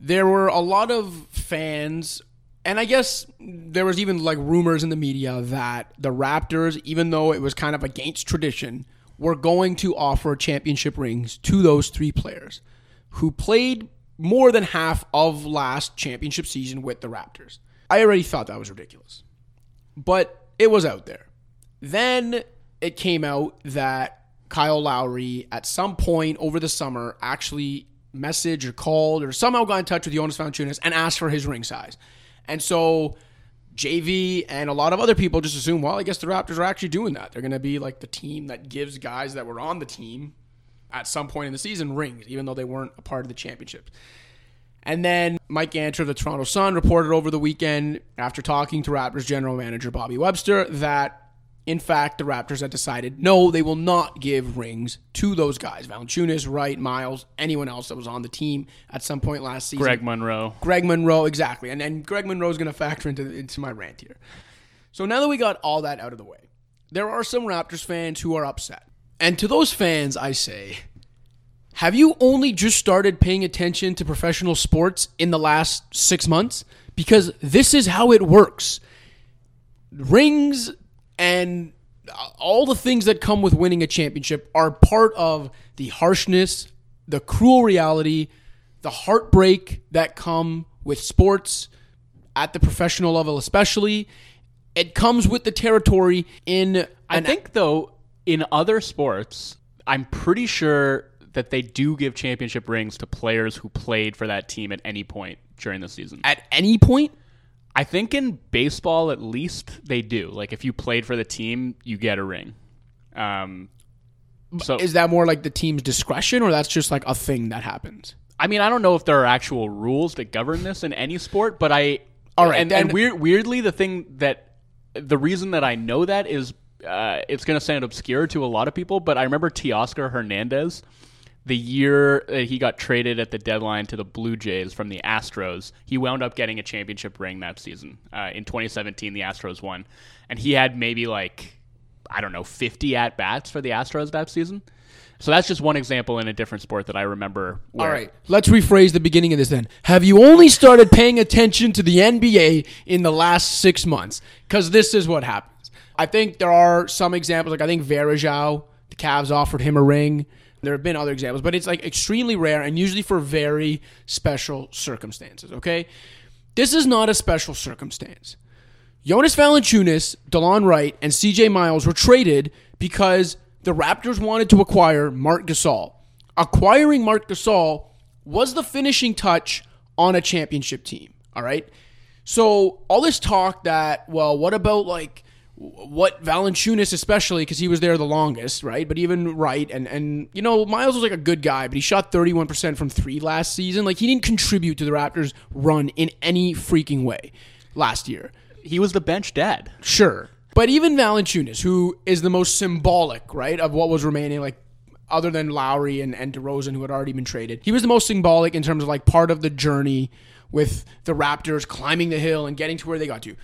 There were a lot of fans, and I guess there was even like rumors in the media that the Raptors, even though it was kind of against tradition, were going to offer championship rings to those three players who played more than half of last championship season with the Raptors. I already thought that was ridiculous, but it was out there. Then it came out that Kyle Lowry at some point over the summer actually messaged or called or somehow got in touch with Jonas Valanciunas and asked for his ring size. And so JV and a lot of other people just assume, well, I guess the Raptors are actually doing that. They're going to be like the team that gives guys that were on the team at some point in the season rings, even though they weren't a part of the championship. And then Mike Ganter of the Toronto Sun reported over the weekend after talking to Raptors general manager Bobby Webster that in fact, the Raptors had decided no, they will not give rings to those guys. Valanciunas, Wright, Miles, anyone else that was on the team at some point last season. Greg Monroe. Greg Monroe, exactly. And then Greg Monroe is going to factor into, into my rant here. So now that we got all that out of the way, there are some Raptors fans who are upset. And to those fans, I say, have you only just started paying attention to professional sports in the last six months? Because this is how it works. Rings and all the things that come with winning a championship are part of the harshness, the cruel reality, the heartbreak that come with sports at the professional level, especially. It comes with the territory in. I think, though, in other sports, I'm pretty sure that they do give championship rings to players who played for that team at any point during the season. At any point? I think in baseball, at least, they do. Like, if you played for the team, you get a ring. Um, so, Is that more like the team's discretion, or that's just like a thing that happens? I mean, I don't know if there are actual rules that govern this in any sport, but I. All right, and, and weird, weirdly, the thing that the reason that I know that is uh, it's going to sound obscure to a lot of people, but I remember Teoscar Hernandez, the year that he got traded at the deadline to the Blue Jays from the Astros. He wound up getting a championship ring that season. Uh, in 2017, the Astros won, and he had maybe like I don't know 50 at bats for the Astros that season. So that's just one example in a different sport that I remember. All right, let's rephrase the beginning of this then. Have you only started paying attention to the NBA in the last six months? Because this is what happens. I think there are some examples, like I think Varejao, the Cavs offered him a ring. There have been other examples, but it's like extremely rare and usually for very special circumstances, okay? This is not a special circumstance. Jonas Valanciunas, DeLon Wright, and CJ Miles were traded because the Raptors wanted to acquire Marc Gasol. Acquiring Marc Gasol was the finishing touch on a championship team, all right? So, all this talk that, well, what about like what Valanciunas especially because he was there the longest, right? But even Wright and and you know Miles was like a good guy, but he shot 31% from 3 last season. Like he didn't contribute to the Raptors run in any freaking way last year. he was the bench dad. Sure. But even Valanciunas, who is the most symbolic, right, of what was remaining, like other than Lowry and, and DeRozan, who had already been traded, he was the most symbolic in terms of like part of the journey with the Raptors climbing the hill and getting to where they got to.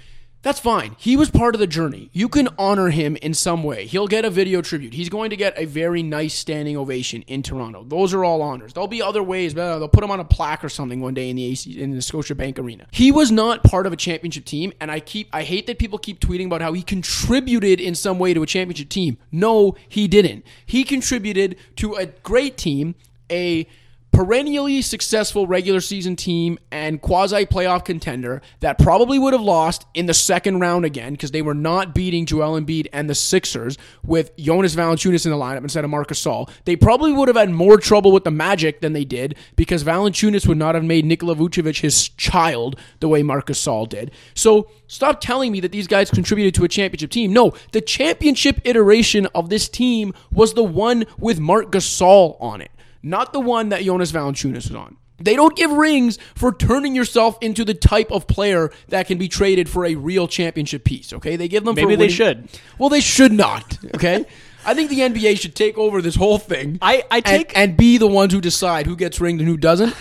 That's fine. He was part of the journey. You can honor him in some way. He'll get a video tribute. He's going to get a very nice standing ovation in Toronto. Those are all honors. There'll be other ways. but They'll put him on a plaque or something one day in the AC in the Scotiabank Arena. He was not part of a championship team, and I keep I hate that people keep tweeting about how he contributed in some way to a championship team. No, he didn't. He contributed to a great team, a perennially successful regular season team and quasi playoff contender that probably would have lost in the second round again because they were not beating Joel Embiid and the Sixers with Jonas Valanciunas in the lineup instead of Marcus Gasol. They probably would have had more trouble with the Magic than they did because Valanciunas would not have made Nikola Vucevic his child the way Marcus Gasol did. So stop telling me that these guys contributed to a championship team. No, the championship iteration of this team was the one with Marc Gasol on it not the one that Jonas Valanciunas was on. They don't give rings for turning yourself into the type of player that can be traded for a real championship piece. Okay, they give them. For Maybe they should. Well, they should not. Okay, <laughs> I think the NBA should take over this whole thing. I- I and- take- and, be the ones who decide who gets ringed and who doesn't.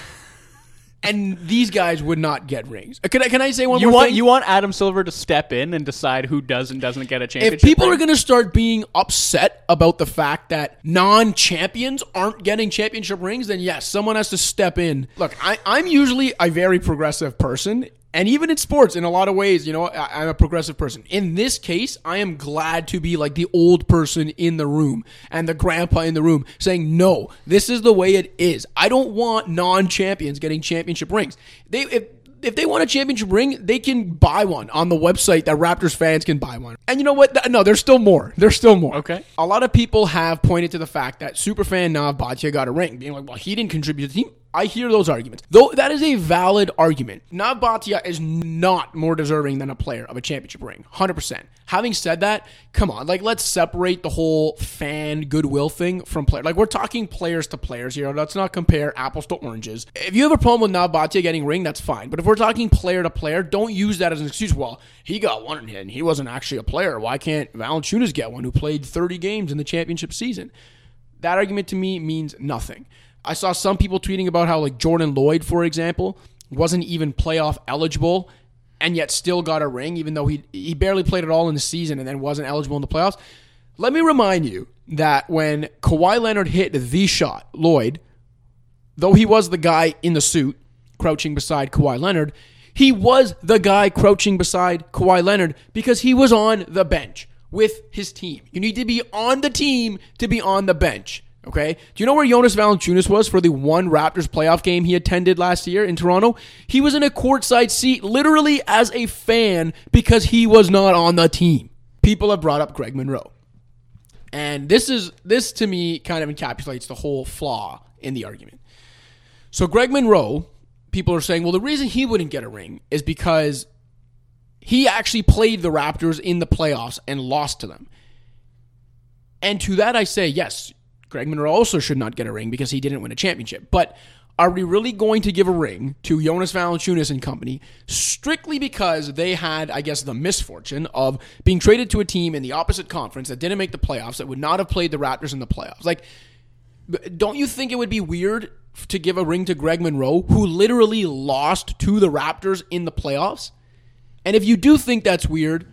And these guys would not get rings. Uh, Can I, can I say one You more want thing? you want Adam Silver to step in and decide who does and doesn't get a championship. if people are going to start being upset about the fact that non-champions aren't getting championship rings, then yes, someone has to step in. Look, I, I'm usually a very progressive person. And even in sports, in a lot of ways, you know, I, I'm a progressive person. In this case, I am glad to be like the old person in the room and the grandpa in the room saying, no, this is the way it is. I don't want non champions getting championship rings. They, if, if they want a championship ring, they can buy one on the website that Raptors fans can buy one. And you know what? No, there's still more. There's still more. Okay. A lot of people have pointed to the fact that superfan Nav Bhatia got a ring, being like, well, he didn't contribute to the team. I hear those arguments. Though that is a valid argument. Nav Bhatia is not more deserving than a player of a championship ring. 100%. Having said that, come on. Like, let's separate the whole fan goodwill thing from player. Like, we're talking players to players here. Let's not compare apples to oranges. If you have a problem with Nav Bhatia getting ring, that's fine. But if we're talking player to player, don't use that as an excuse. Well, he got one and he wasn't actually a player. Why can't Valanciunas get one who played 30 games in the championship season? That argument to me means nothing. I saw some people tweeting about how like Jordan Loyd, for example, wasn't even playoff eligible and yet still got a ring, even though he he barely played at all in the season and then wasn't eligible in the playoffs. Let me remind you that when Kawhi Leonard hit the shot, Loyd, though he was the guy in the suit crouching beside Kawhi Leonard, he was the guy crouching beside Kawhi Leonard because he was on the bench with his team. You need to be on the team to be on the bench. Okay. Do you know where Jonas Valanciunas was for the one Raptors playoff game he attended last year in Toronto? He was in a courtside seat, literally as a fan, because he was not on the team. People have brought up Greg Monroe. And this is this to me kind of encapsulates the whole flaw in the argument. So Greg Monroe, people are saying, well, the reason he wouldn't get a ring is because he actually played the Raptors in the playoffs and lost to them. And to that I say, yes, Greg Monroe also should not get a ring because he didn't win a championship. But are we really going to give a ring to Jonas Valanciunas and company strictly because they had, I guess, the misfortune of being traded to a team in the opposite conference that didn't make the playoffs, that would not have played the Raptors in the playoffs? Like, don't you think it would be weird to give a ring to Greg Monroe, who literally lost to the Raptors in the playoffs? And if you do think that's weird,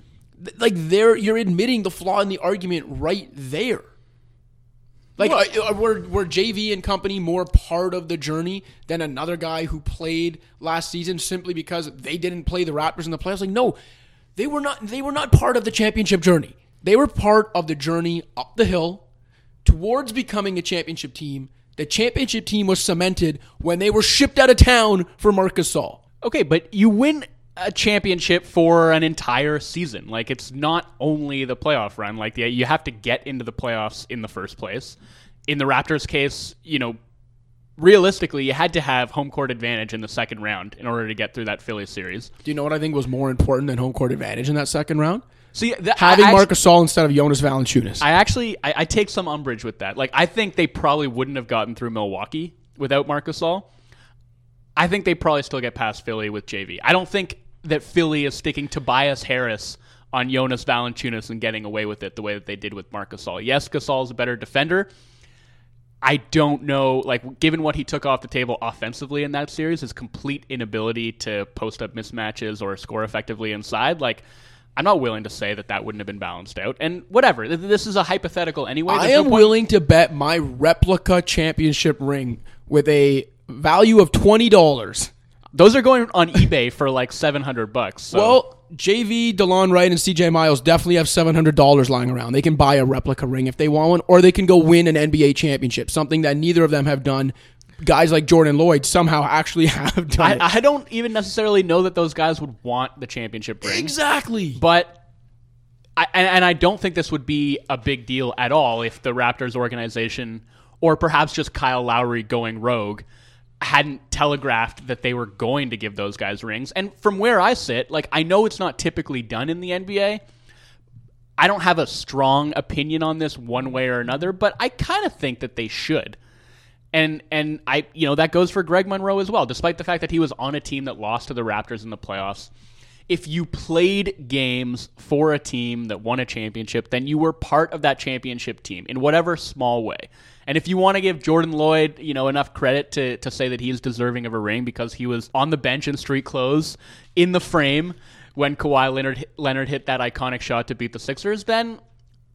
like there, you're admitting the flaw in the argument right there. Like, uh, uh, were, were JV and company more part of the journey than another guy who played last season simply because they didn't play the Raptors in the playoffs? Like, no, they were not. They were not part of the championship journey. They were part of the journey up the hill towards becoming a championship team. The championship team was cemented when they were shipped out of town for Marcus Gasol. Okay, but you win a championship for an entire season. Like it's not only the playoff run. Like yeah, you have to get into the playoffs in the first place. In the Raptors case, you know, realistically, you had to have home court advantage in the second round in order to get through that Phillies series. Do you know what I think was more important than home court advantage in that second round? See, that, Having I Marcus Gasol instead of Jonas Valanciunas. I actually I, I take some umbrage with that. Like I think they probably wouldn't have gotten through Milwaukee without Marcus Gasol. I think they probably still get past Philly with JV. I don't think that Philly is sticking Tobias Harris on Jonas Valanciunas and getting away with it the way that they did with Marcus Gasol. Yes, Gasol is a better defender. I don't know, like, given what he took off the table offensively in that series, his complete inability to post up mismatches or score effectively inside, like, I'm not willing to say that that wouldn't have been balanced out. And whatever, this is a hypothetical anyway. I There's no am point- willing to bet my replica championship ring with a value of twenty dollars. Those are going on eBay for like 700 bucks. So. Well, JV, DeLon Wright, and CJ Miles definitely have seven hundred dollars lying around. They can buy a replica ring if they want one, or they can go win an NBA championship, something that neither of them have done. Guys like Jordan Loyd somehow <laughs> actually have done it. I, I don't even necessarily know that those guys would want the championship ring. exactly. But I, and I don't think this would be a big deal at all if the Raptors organization, or perhaps just Kyle Lowry going rogue, hadn't telegraphed that they were going to give those guys rings. And from where I sit, like I know it's not typically done in the NBA. I don't have a strong opinion on this one way or another, but I kind of think that they should. And and I you know that goes for Greg Monroe as well, despite the fact that he was on a team that lost to the Raptors in the playoffs. If you played games for a team that won a championship, then you were part of that championship team in whatever small way. And if you want to give Jordan Loyd, you know, enough credit to to say that he is deserving of a ring because he was on the bench in street clothes in the frame when Kawhi Leonard Leonard hit that iconic shot to beat the Sixers, then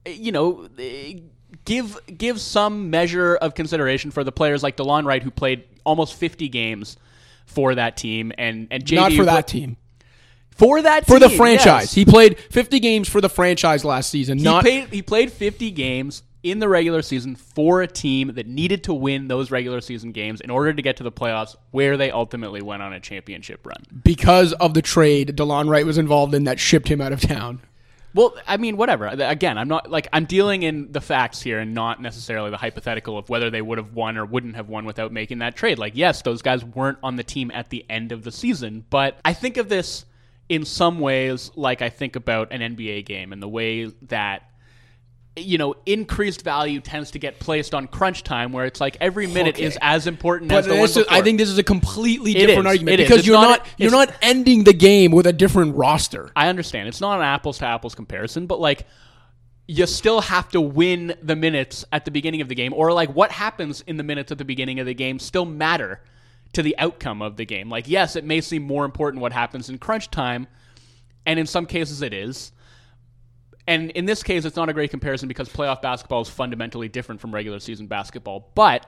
eh, you know, eh, give give some measure of consideration for the players like DeLon Wright who played almost 50 games for that team and and JD Not for that team. for that For the franchise. yes. He played 50 games for the franchise last season. He not played he played 50 games in the regular season for a team that needed to win those regular season games in order to get to the playoffs where they ultimately went on a championship run. because of the trade DeLon Wright was involved in that shipped him out of town. Well, I mean, whatever. Again, I'm not like I'm dealing in the facts here and not necessarily the hypothetical of whether they would have won or wouldn't have won without making that trade. Like, yes, those guys weren't on the team at the end of the season, but I think of this in some ways like I think about an NBA game and the way that you know increased value tends to get placed on crunch time where it's like every minute Okay. is as important But as the one this is- I think this is a completely It different is. argument It because you're not- not, you're not ending the game with a different roster. I understand. It's not an apples to apples comparison, but like you still have to win the minutes at the beginning of the game or like what happens in the minutes at the beginning of the game still matter to the outcome of the game. Like yes, it may seem more important what happens in crunch time, and in some cases it is. And in this case, it's not a great comparison because playoff basketball is fundamentally different from regular season basketball. But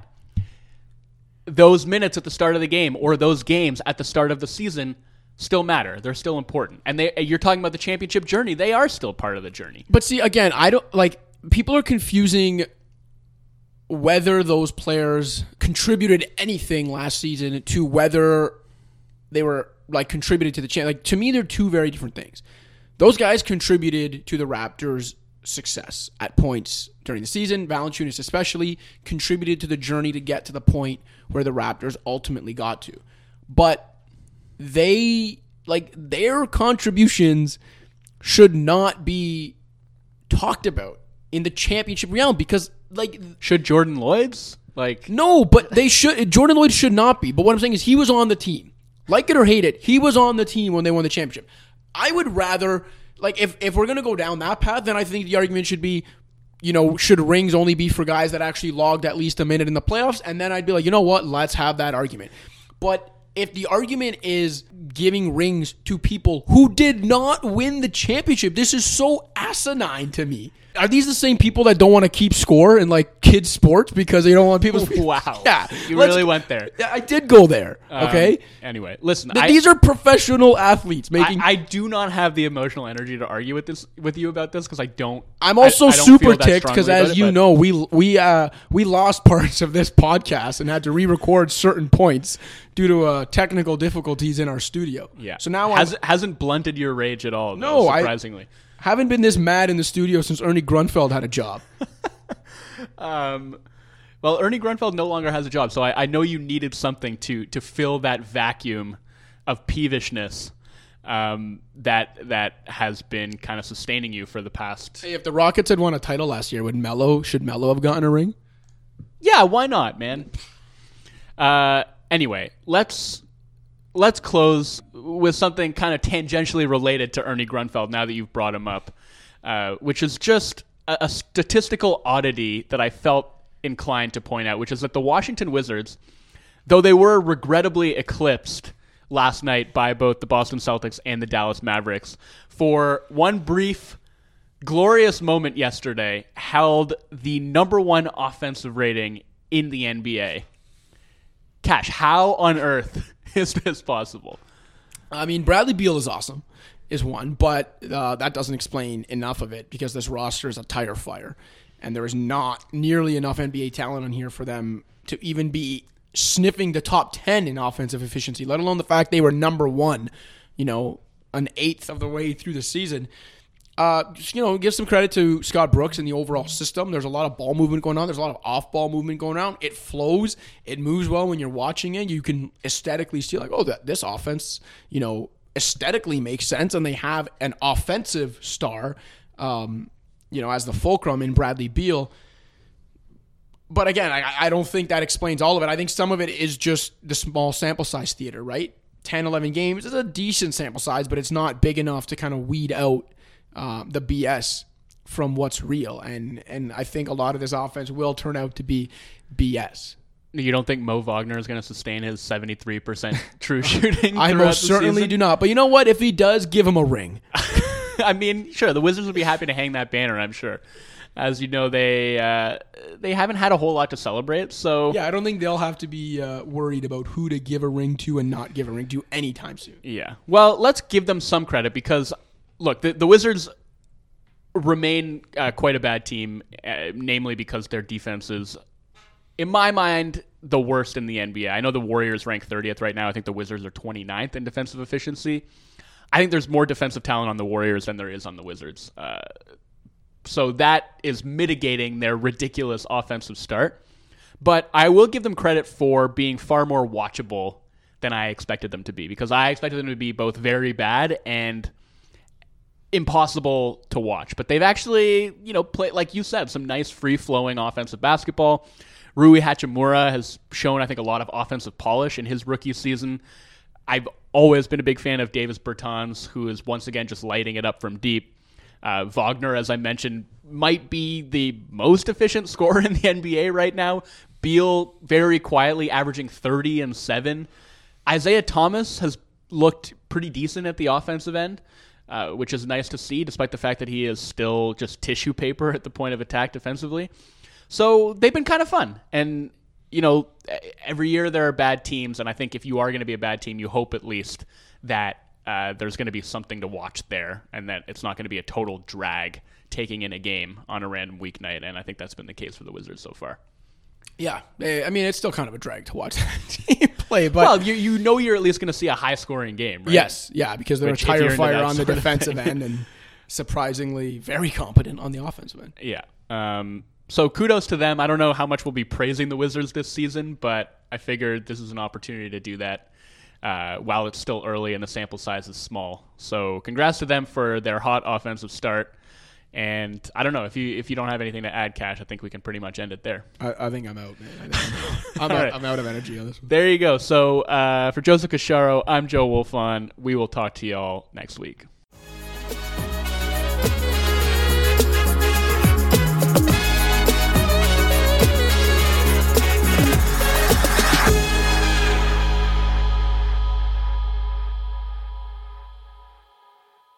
those minutes at the start of the game or those games at the start of the season still matter. They're still important. And they you're talking about the championship journey. They are still part of the journey. But see, again, I don't like people are confusing whether those players contributed anything last season to whether they were like contributed to the champ. Like to me, they're two very different things. Those guys contributed to the Raptors' success at points during the season. Valanciunas especially contributed to the journey to get to the point where the Raptors ultimately got to. But they like their contributions should not be talked about in the championship realm because like Should Jordan Loyd's like no, but they should Jordan Loyd should not be. But what I'm saying is he was on the team. Like it or hate it, he was on the team when they won the championship. I would rather like if if we're gonna go down that path, then I think the argument should be, you know, should rings only be for guys that actually logged at least a minute in the playoffs? And then I'd be like, you know what, let's have that argument. But if the argument is giving rings to people who did not win the championship, this is so asinine to me. Are these the same people that don't want to keep score in like kids sports because they don't want people? to Wow. <laughs> yeah, You really went there. Yeah, I did go there. Um, Okay, anyway, listen. Th- I, these are professional athletes making. I, I do not have the emotional energy to argue with this with you about this because I don't. I'm also I don't super ticked because, as it, you but- know, we we uh we lost <laughs> parts of this podcast and had to re-record certain points due to uh, technical difficulties in our studio. Yeah. So now Has, I hasn't blunted your rage at all. No, though, I- surprisingly. Haven't been this mad in the studio since Ernie Grunfeld had a job. <laughs> Um, well, Ernie Grunfeld no longer has a job, so I, I know you needed something to to fill that vacuum of peevishness um, that that has been kind of sustaining you for the past. hey, if the Rockets had won a title last year, would Melo should Melo have gotten a ring? Yeah, why not, man? Uh, anyway, let's let's close with something kind of tangentially related to Ernie Grunfeld. Now that you've brought him up, uh, which is just a, a statistical oddity that I felt inclined to point out, which is that the Washington Wizards, though they were regrettably eclipsed last night by both the Boston Celtics and the Dallas Mavericks, for one brief glorious moment yesterday held the number one offensive rating in the NBA. Cash, how on earth is this possible? I mean, Bradley Beal is awesome, is one, but uh, that doesn't explain enough of it because this roster is a tire fire, and there is not nearly enough NBA talent on here for them to even be sniffing the top ten in offensive efficiency. Let alone the fact they were number one, you know, an eighth of the way through the season. Uh, just you know, give some credit to Scott Brooks and the overall system. There's a lot of ball movement going on. There's a lot of off-ball movement going on. It flows. It moves well when you're watching it. You can aesthetically see like, oh, that this offense, you know, aesthetically makes sense, and they have an offensive star, um, you know, as the fulcrum in Bradley Beal. But again, I, I don't think that explains all of it. I think some of it is just the small sample size theater, right? 10, 11 games is a decent sample size, but it's not big enough to kind of weed out uh, the BS from what's real, and and I think a lot of this offense will turn out to be BS. You don't think Mo Wagner is going to sustain his 73% <laughs> true shooting? I most certainly season? do not. But you know what? If he does, give him a ring. <laughs> I mean, sure, the Wizards would be happy to hang that banner, I'm sure. As you know, they uh, they haven't had a whole lot to celebrate, so Yeah, I don't think they'll have to be uh, worried about who to give a ring to and not give a ring to anytime soon. Yeah. Well, let's give them some credit because, look, the, the Wizards remain uh, quite a bad team, uh, namely because their defense is, in my mind, the worst in the NBA. I know the Warriors rank 30th right now. I think the Wizards are 29th in defensive efficiency. I think there's more defensive talent on the Warriors than there is on the Wizards. Uh, so that is mitigating their ridiculous offensive start. But I will give them credit for being far more watchable than I expected them to be because I expected them to be both very bad and impossible to watch. But they've actually, you know, played like you said, some nice free flowing offensive basketball. Rui Hachimura has shown, I think, a lot of offensive polish in his rookie season. I've always been a big fan of Davis Bertans, who is once again just lighting it up from deep. Uh, Wagner, as I mentioned, might be the most efficient <laughs> scorer in the NBA right now. Beal very quietly averaging 30 and 7. Isaiah Thomas has looked pretty decent at the offensive end, uh, which is nice to see, despite the fact that he is still just tissue paper at the point of attack defensively. So they've been kind of fun. And, you know, every year there are bad teams. And I think if you are going to be a bad team, you hope at least that uh, there's going to be something to watch there and that it's not going to be a total drag taking in a game on a random weeknight. And I think that's been the case for the Wizards so far. Yeah, eh, I mean it's still kind of a drag to watch <laughs> that team play, but Well, you, you know you're at least going to see a high scoring game, right? yes, yeah, because they're Which, a tire fire on the defensive end and surprisingly very competent on the offensive end. Yeah. Um, so kudos to them. I don't know how much we'll be praising the Wizards this season, but I figured this is an opportunity to do that uh, while it's still early and the sample size is small. So congrats to them for their hot offensive start. And I don't know if you if you don't have anything to add, Cash. I think we can pretty much end it there. I, I think I'm out, man. I think I'm, out. <laughs> I'm, out, right. I'm out of energy on this one. There you go. So uh, for Joseph Casciaro, I'm Joe Wolfond. We will talk to y'all next week.